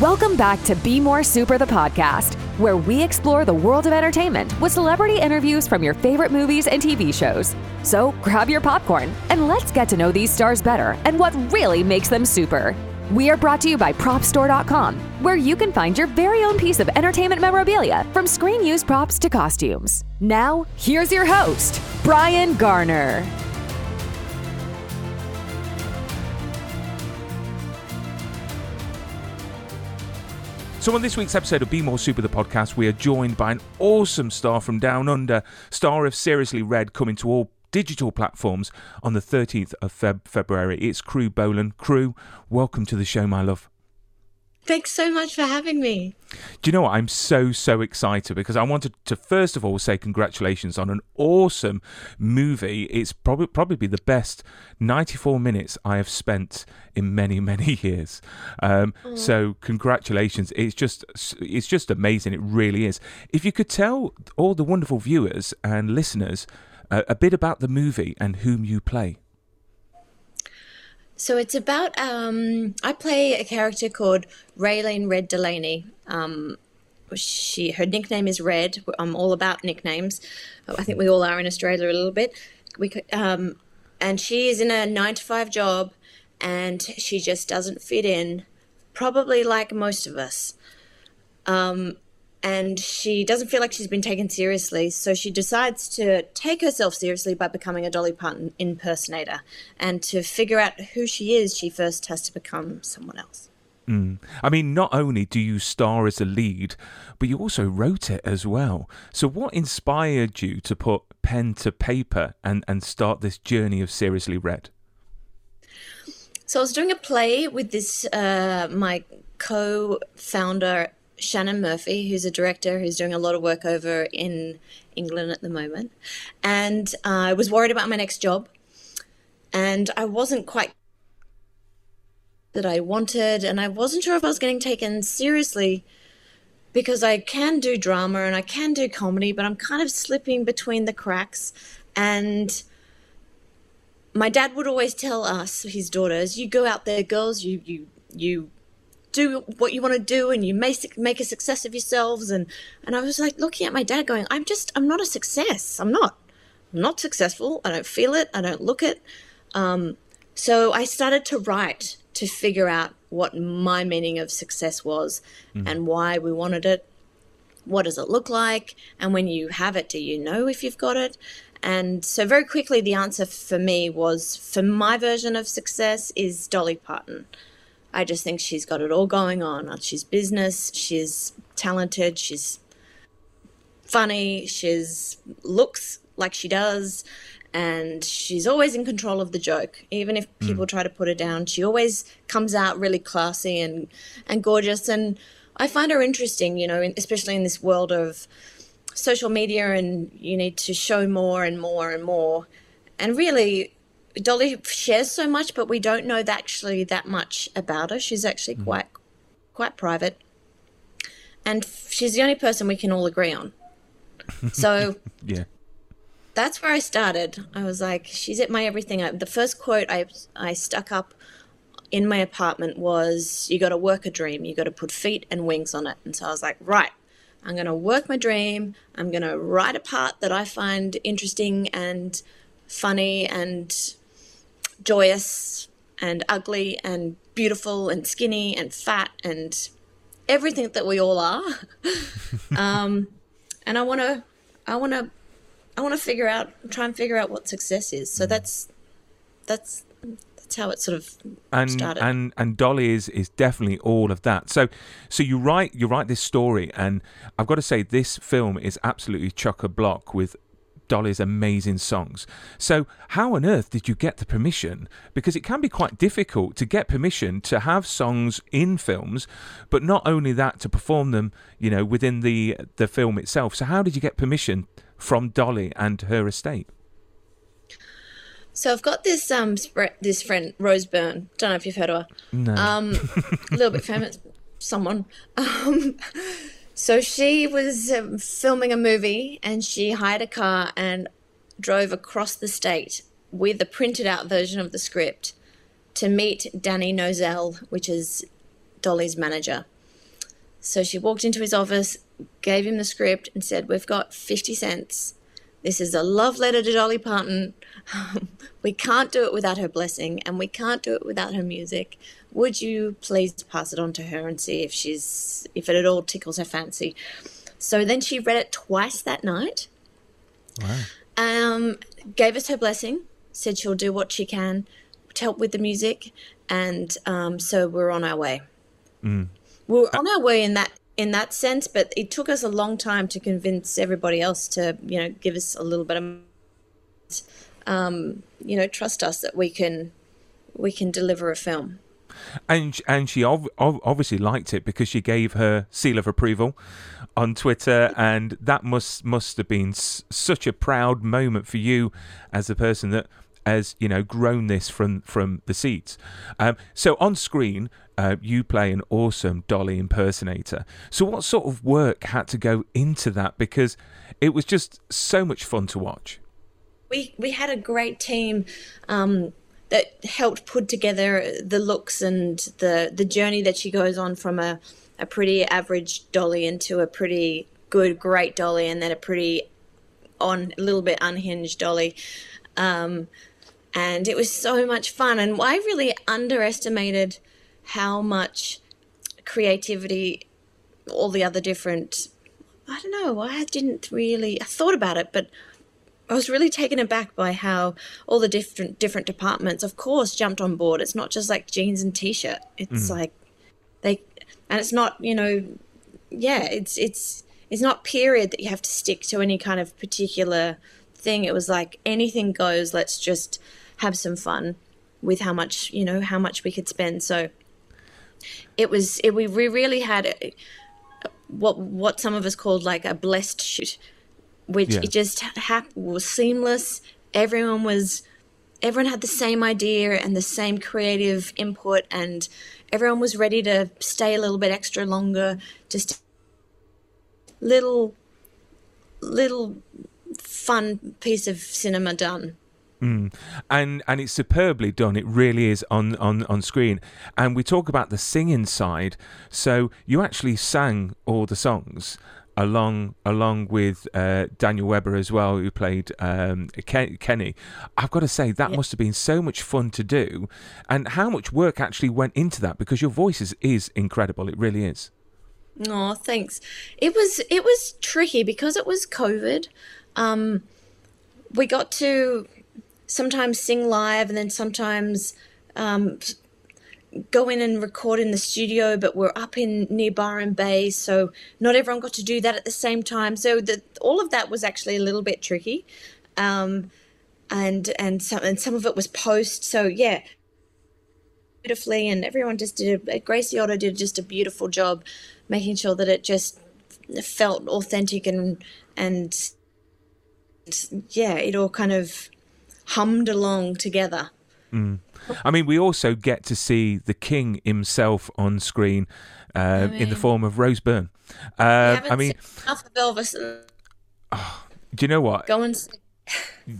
Welcome back to Be More Super, the podcast, where we explore the world of entertainment with celebrity interviews from your favorite movies and TV shows. So grab your popcorn and let's get to know these stars better and what really makes them super. We are brought to you by PropStore.com, where you can find your very own piece of entertainment memorabilia from screen used props to costumes. Now, here's your host, Brian Garner. So, on this week's episode of Be More Super, the podcast, we are joined by an awesome star from Down Under, star of Seriously Red, coming to all digital platforms on the 13th of Feb- February. It's Krew Boylan. Crew, welcome to the show, my love. Thanks so much for having me. Do you know what? I'm so, so excited because I wanted to first of all say congratulations on an awesome movie. It's probably probably the best 94 minutes I have spent in many, many years. Um, so congratulations. It's just it's just amazing. It really is. If you could tell all the wonderful viewers and listeners uh, a bit about the movie and whom you play. So it's about um, I play a character called Raylene Red Delaney. Um, she her nickname is Red. I'm all about nicknames. I think we all are in Australia a little bit. We um, and she is in a nine to five job, and she just doesn't fit in. Probably like most of us. Um, and she doesn't feel like she's been taken seriously, so she decides to take herself seriously by becoming a Dolly Parton impersonator. And to figure out who she is, she first has to become someone else. Mm. I mean, not only do you star as a lead, but you also wrote it as well. So, what inspired you to put pen to paper and, and start this journey of Seriously Red? So, I was doing a play with this, uh, my co founder, Shannon Murphy, who's a director who's doing a lot of work over in England at the moment. And uh, I was worried about my next job. And I wasn't quite that I wanted. And I wasn't sure if I was getting taken seriously because I can do drama and I can do comedy, but I'm kind of slipping between the cracks. And my dad would always tell us, his daughters, you go out there, girls, you, you, you do what you want to do and you make make a success of yourselves and and I was like looking at my dad going I'm just I'm not a success. I'm not I'm not successful. I don't feel it. I don't look it. Um, so I started to write to figure out what my meaning of success was mm. and why we wanted it. What does it look like? And when you have it do you know if you've got it? And so very quickly the answer for me was for my version of success is Dolly Parton I just think she's got it all going on. She's business, she's talented, she's funny, she's looks like she does, and she's always in control of the joke. Even if hmm. people mm. try to put her down, she always comes out really classy and and gorgeous. And I find her interesting, you know, especially in this world of social media, and you need to show more and more and more. And really, Dolly shares so much, but we don't know actually that much about her. She's actually mm. quite quite private, and she's the only person we can all agree on. So yeah, that's where I started. I was like, she's at my everything. I, the first quote I I stuck up in my apartment was, "You got to work a dream. You got to put feet and wings on it." And so I was like, right. I'm going to work my dream. I'm going to write a part that I find interesting and funny and joyous and ugly and beautiful and skinny and fat and everything that we all are. um, and I want to, I want to, I want to figure out, try and figure out what success is. So mm. that's, that's, that's how it sort of and, started. And and Dolly is is definitely all of that. So so you write you write this story, and I've got to say this film is absolutely chock a block with Dolly's amazing songs. So, how on earth did you get the permission? Because it can be quite difficult to get permission to have songs in films, but not only that to perform them, you know, within the the film itself. So, how did you get permission from Dolly and her estate? So I've got this um this friend Rose Byrne. Don't know if you've heard of her. No. Um, a little bit famous, someone. Um, so she was um, filming a movie and she hired a car and drove across the state with a printed out version of the script to meet Danny Nozell, which is Dolly's manager. So she walked into his office, gave him the script, and said, We've got 50 cents. This is a love letter to Dolly Parton. we can't do it without her blessing, and we can't do it without her music. Would you please pass it on to her and see if she's if it at all tickles her fancy? So then she read it twice that night. Wow. Um, gave us her blessing, said she'll do what she can to help with the music, and um, so we're on our way. Mm. We're on our way in that in that sense, but it took us a long time to convince everybody else to you know give us a little bit of um, you know trust us that we can we can deliver a film. And and she ov- ov- obviously liked it because she gave her seal of approval on Twitter, and that must must have been s- such a proud moment for you as the person that has you know grown this from from the seats. Um, so on screen, uh, you play an awesome Dolly impersonator. So what sort of work had to go into that because it was just so much fun to watch. We we had a great team. Um, that helped put together the looks and the the journey that she goes on from a, a pretty average dolly into a pretty good great dolly and then a pretty on a little bit unhinged dolly. Um, and it was so much fun. And i really underestimated how much creativity all the other different i don't know i didn't really i thought about it but I was really taken aback by how all the different different departments, of course, jumped on board. It's not just like jeans and t-shirt. It's mm-hmm. like they, and it's not you know, yeah, it's it's it's not period that you have to stick to any kind of particular thing. It was like anything goes. Let's just have some fun with how much you know how much we could spend. So it was it, we we really had a, what what some of us called like a blessed shoot which Yeah. it just hap- was seamless. Everyone was, everyone had the same idea and the same creative input, and everyone was ready to stay a little bit extra longer. Just little, little fun piece of cinema done. Mm. and and it's superbly done. It really is on on on screen. And we talk about the singing side. So you actually sang all the songs along along with uh, Daniel Webber as well, who played um, Ken- Kenny. I've got to say that Yeah. must have been so much fun to do, and how much work actually went into that because your voice is, is incredible. It really is. Oh, thanks. It was it was tricky because it was COVID. Um, we got to sometimes sing live, and then sometimes um, go in and record in the studio. But we're up in near Byron Bay, so not everyone got to do that at the same time. So the, all of that was actually a little bit tricky, um, and and some and some of it was post. So yeah, beautifully, and everyone just did a Gracie Otto did just a beautiful job, making sure that it just felt authentic and and yeah, it all kind of hummed along together. I mean, we also get to see the king himself on screen uh, in the form of Rose Byrne. I Uh, I mean, enough of Elvis. do you know what? Go and see.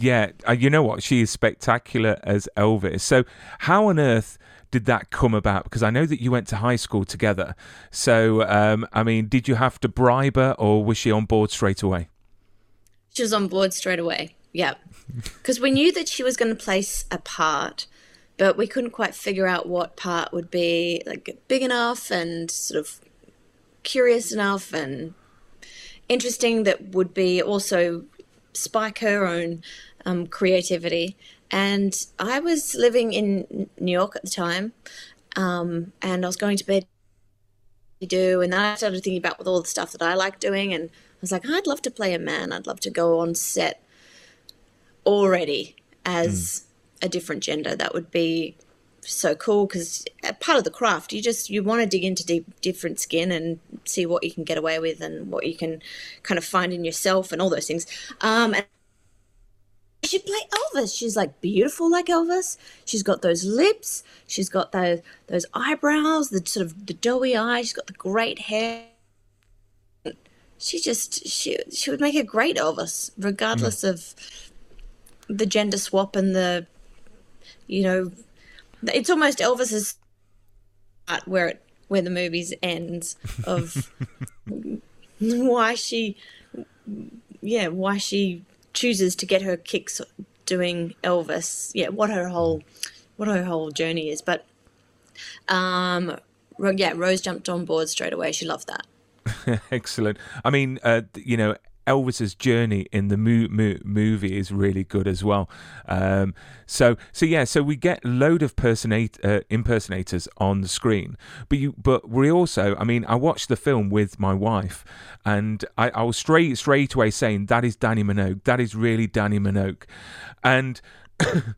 Yeah, uh, you know what? She is spectacular as Elvis. So, how on earth did that come about? Because I know that you went to high school together. So, um, I mean, did you have to bribe her, or was she on board straight away? She was on board straight away. Yeah, because we knew that she was going to place a part, but we couldn't quite figure out what part would be like big enough and sort of curious enough and interesting that would be also spike her own um, creativity. And I was living in New York at the time, um, and I was going to bed to do, and then I started thinking about with all the stuff that I like doing, and I was like, I'd love to play a man. I'd love to go on set already as a different gender. That would be so cool because part of the craft you just you want to dig into deep different skin and see what you can get away with and what you can kind of find in yourself and all those things. Um and she play elvis. She's like beautiful like elvis. She's got those lips. She's got those those eyebrows the sort of the doughy eyes. She's got the great hair. She just she she would make a great elvis regardless of the gender swap and the you know it's almost Elvis's part where it where the movies ends of why she yeah why she chooses to get her kicks doing Elvis. Yeah what her whole what her whole journey is. But um yeah Rose jumped on board straight away. She loved that. Excellent. I mean uh, you know Elvis's journey in the mo- mo- movie is really good as well. Um, so so yeah, so we get load of personate, uh, impersonators on the screen, but you but we also, I mean, I watched the film with my wife, and I, I was straight straight away saying that is Dannii Minogue, that is really Dannii Minogue, and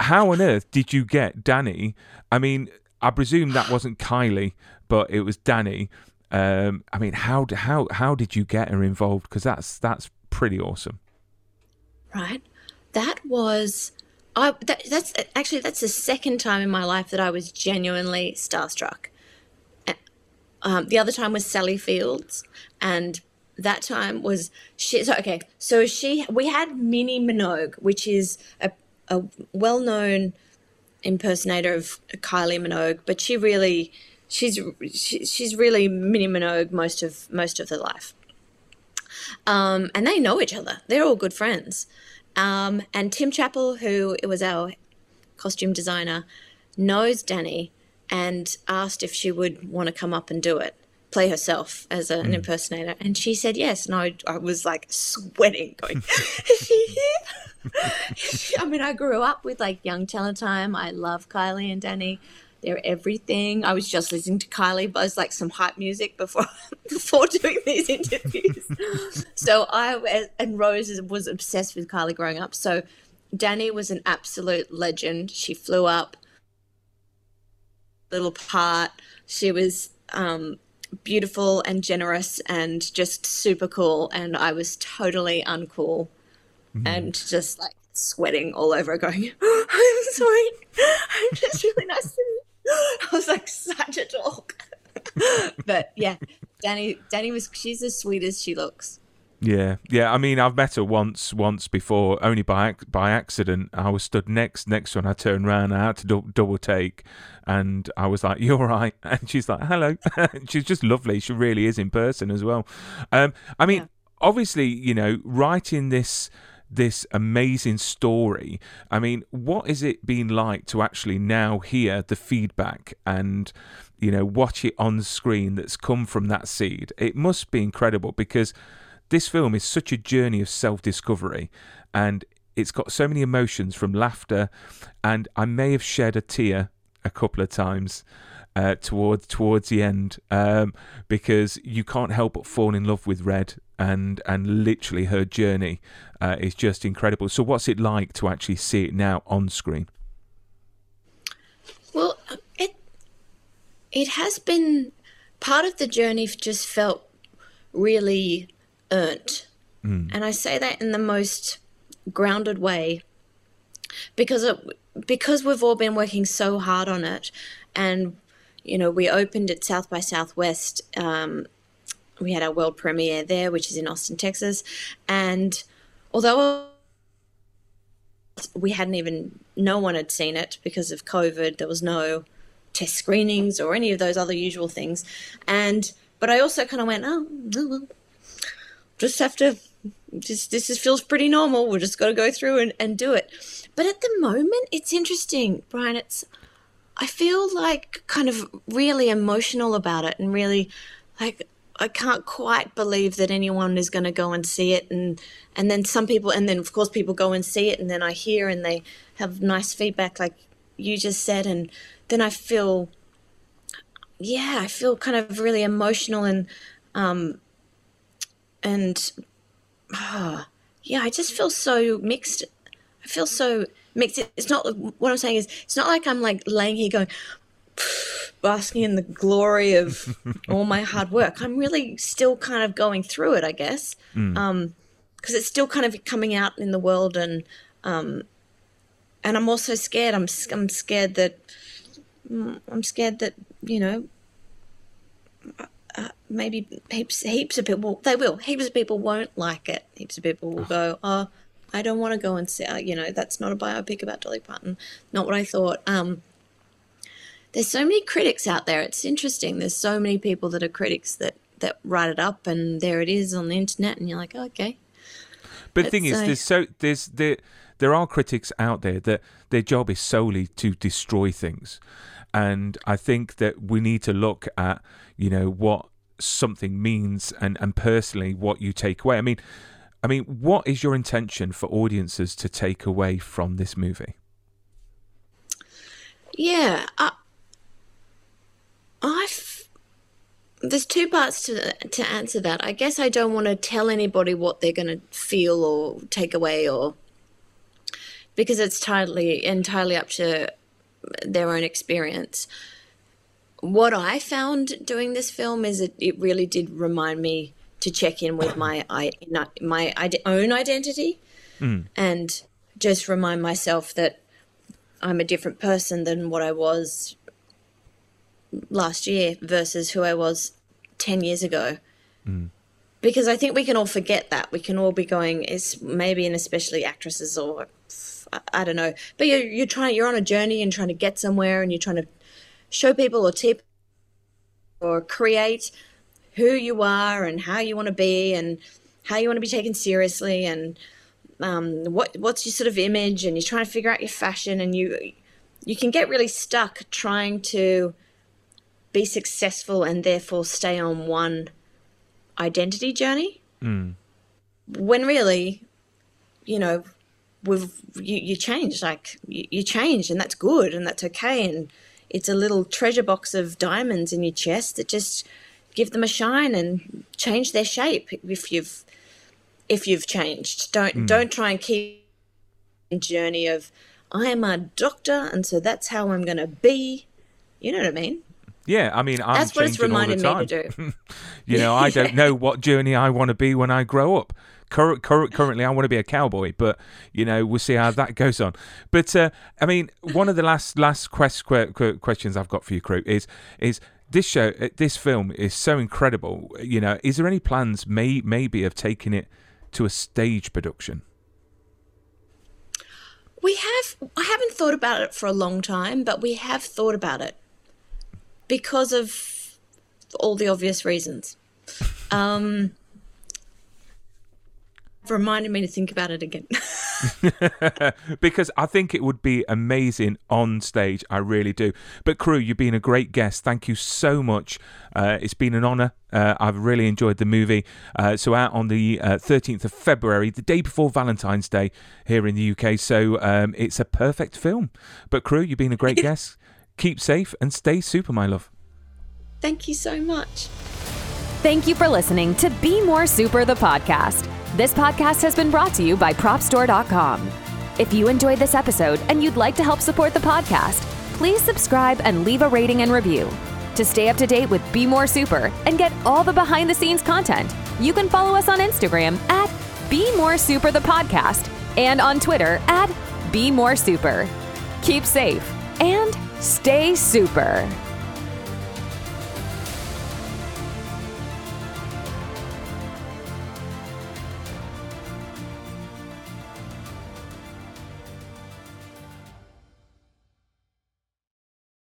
how on earth did you get Dannii? I mean, I presume that wasn't Kylie, but it was Dannii. Um, I mean, how how how did you get her involved? Because that's that's pretty awesome. Right, that was I. That, that's actually that's the second time in my life that I was genuinely starstruck. Um, the other time was Sally Fields, and that time was she. So okay, so she we had Minnie Minogue, which is a a well known impersonator of Kylie Minogue, but she really she's she, she's really Minnie Minogue most of most of her life. Um, and they know each other. They're all good friends. Um, and Tim Chappel, who it was our costume designer, knows Dannii and asked if she would want to come up and do it, play herself as a, mm. an impersonator. And she said yes. And I, I was like sweating, going, Is she here? I mean, I grew up with like Young Talent Time. I love Kylie and Dannii. They're everything. I was just listening to Kylie Buzz like some hype music before before doing these interviews. so I and Rose was obsessed with Kylie growing up. So Dannii was an absolute legend. She flew up little part. She was um, beautiful and generous and just super cool. And I was totally uncool mm-hmm. and just like sweating all over, going, oh, "I'm sorry, I'm just really nice to I was like such a dork. but yeah, Dannii, Dannii was she's as sweet as she looks. Yeah, yeah. I mean, I've met her once, once before, only by by accident. I was stood next next to her, and I turned around. I had to do, double take, and I was like, "You're right," and she's like, "Hello." she's just lovely. She really is in person as well. Um, I mean, yeah. obviously, you know, writing this this amazing story. I mean, what is it been like to actually now hear the feedback and you know watch it on screen that's come from that seed? It must be incredible because this film is such a journey of self-discovery and it's got so many emotions from laughter and I may have shed a tear a couple of times uh, towards towards the end um, because you can't help but fall in love with Red and and literally her journey uh, is just incredible. So what's it like to actually see it now on screen? Well, it it has been part of the journey. Just felt really earned, mm. and I say that in the most grounded way because it, because we've all been working so hard on it and you know, we opened at South by Southwest. Um, we had our world premiere there, which is in Austin, Texas. And although we hadn't even, no one had seen it because of COVID, there was no test screenings or any of those other usual things. And, but I also kind of went, oh, just have to, just, this is, feels pretty normal. We're just got to go through and, and do it. But at the moment, it's interesting, Brian. It's, I feel like kind of really emotional about it and really like I can't quite believe that anyone is going to go and see it and and then some people and then of course people go and see it and then I hear and they have nice feedback like you just said and then I feel yeah I feel kind of really emotional and um and uh, yeah I just feel so mixed I feel so mixed. it's not what i'm saying is it's not like i'm like laying here going basking in the glory of all my hard work i'm really still kind of going through it i guess mm. um because it's still kind of coming out in the world and um and i'm also scared i'm i'm scared that mm, i'm scared that you know uh, maybe heaps heaps of people they will heaps of people won't like it heaps of people will go oh I don't want to go and say, you know, that's not a biopic about Dolly Parton. Not what I thought. Um, there's so many critics out there. It's interesting. There's so many people that are critics that that write it up, and there it is on the internet, and you're like, oh, okay. But the thing is, there's so there's there there are critics out there that their job is solely to destroy things, and I think that we need to look at you know what something means and and personally what you take away. I mean, I mean, what is your intention for audiences to take away from this movie? Yeah, I, I've there's two parts to to answer that. I guess I don't want to tell anybody what they're going to feel or take away, or because it's entirely entirely up to their own experience. What I found doing this film is it, it really did remind me to check in with my I my own identity mm. and just remind myself that I'm a different person than what I was last year versus who I was 10 years ago. Because I think we can all forget that. We can all be going, it's maybe, and especially actresses or I- I don't know. But you're, you're trying, you're on a journey and trying to get somewhere and you're trying to show people or tip or create who you are and how you want to be and how you want to be taken seriously and um, what what's your sort of image and you're trying to figure out your fashion and you you can get really stuck trying to be successful and therefore stay on one identity journey? Hmm. When really you know we've you, you change like you, you change and that's good and that's okay and it's a little treasure box of diamonds in your chest that just give them a shine and change their shape if you've if you've changed. Don't hmm. don't try and keep journey of i am a doctor and so that's how i'm going to be. You know what i mean Yeah, I mean, I'm That's what it's reminded me to do. you know, I don't know what journey I want to be when I grow up. Cur- cur- currently, I want to be a cowboy, but you know, we'll see how that goes on. But uh, I mean, one of the last last quest- que- que- questions I've got for you, Krew, is is this show, uh, this film is so incredible. You know, is there any plans, may maybe, of taking it to a stage production? We have, I haven't thought about it for a long time, but we have thought about it because of all the obvious reasons. Um, reminded me to think about it again. because I think it would be amazing on stage. I really do. But Krew, you've been a great guest. Thank you so much. Uh, it's been an honour. Uh, I've really enjoyed the movie. Uh, so out on the uh, 13th of February, the day before Valentine's Day here in the UK. So um, it's a perfect film. But Krew, you've been a great guest. Keep safe and stay super, my love. Thank you so much. Thank you for listening to Be More Super, the podcast. This podcast has been brought to you by PropStore.com. If you enjoyed this episode and you'd like to help support the podcast, please subscribe and leave a rating and review. To stay up to date with Be More Super and get all the behind the scenes content, you can follow us on Instagram at Be More Super, the podcast, and on Twitter at Be More Super. Keep safe and stay super.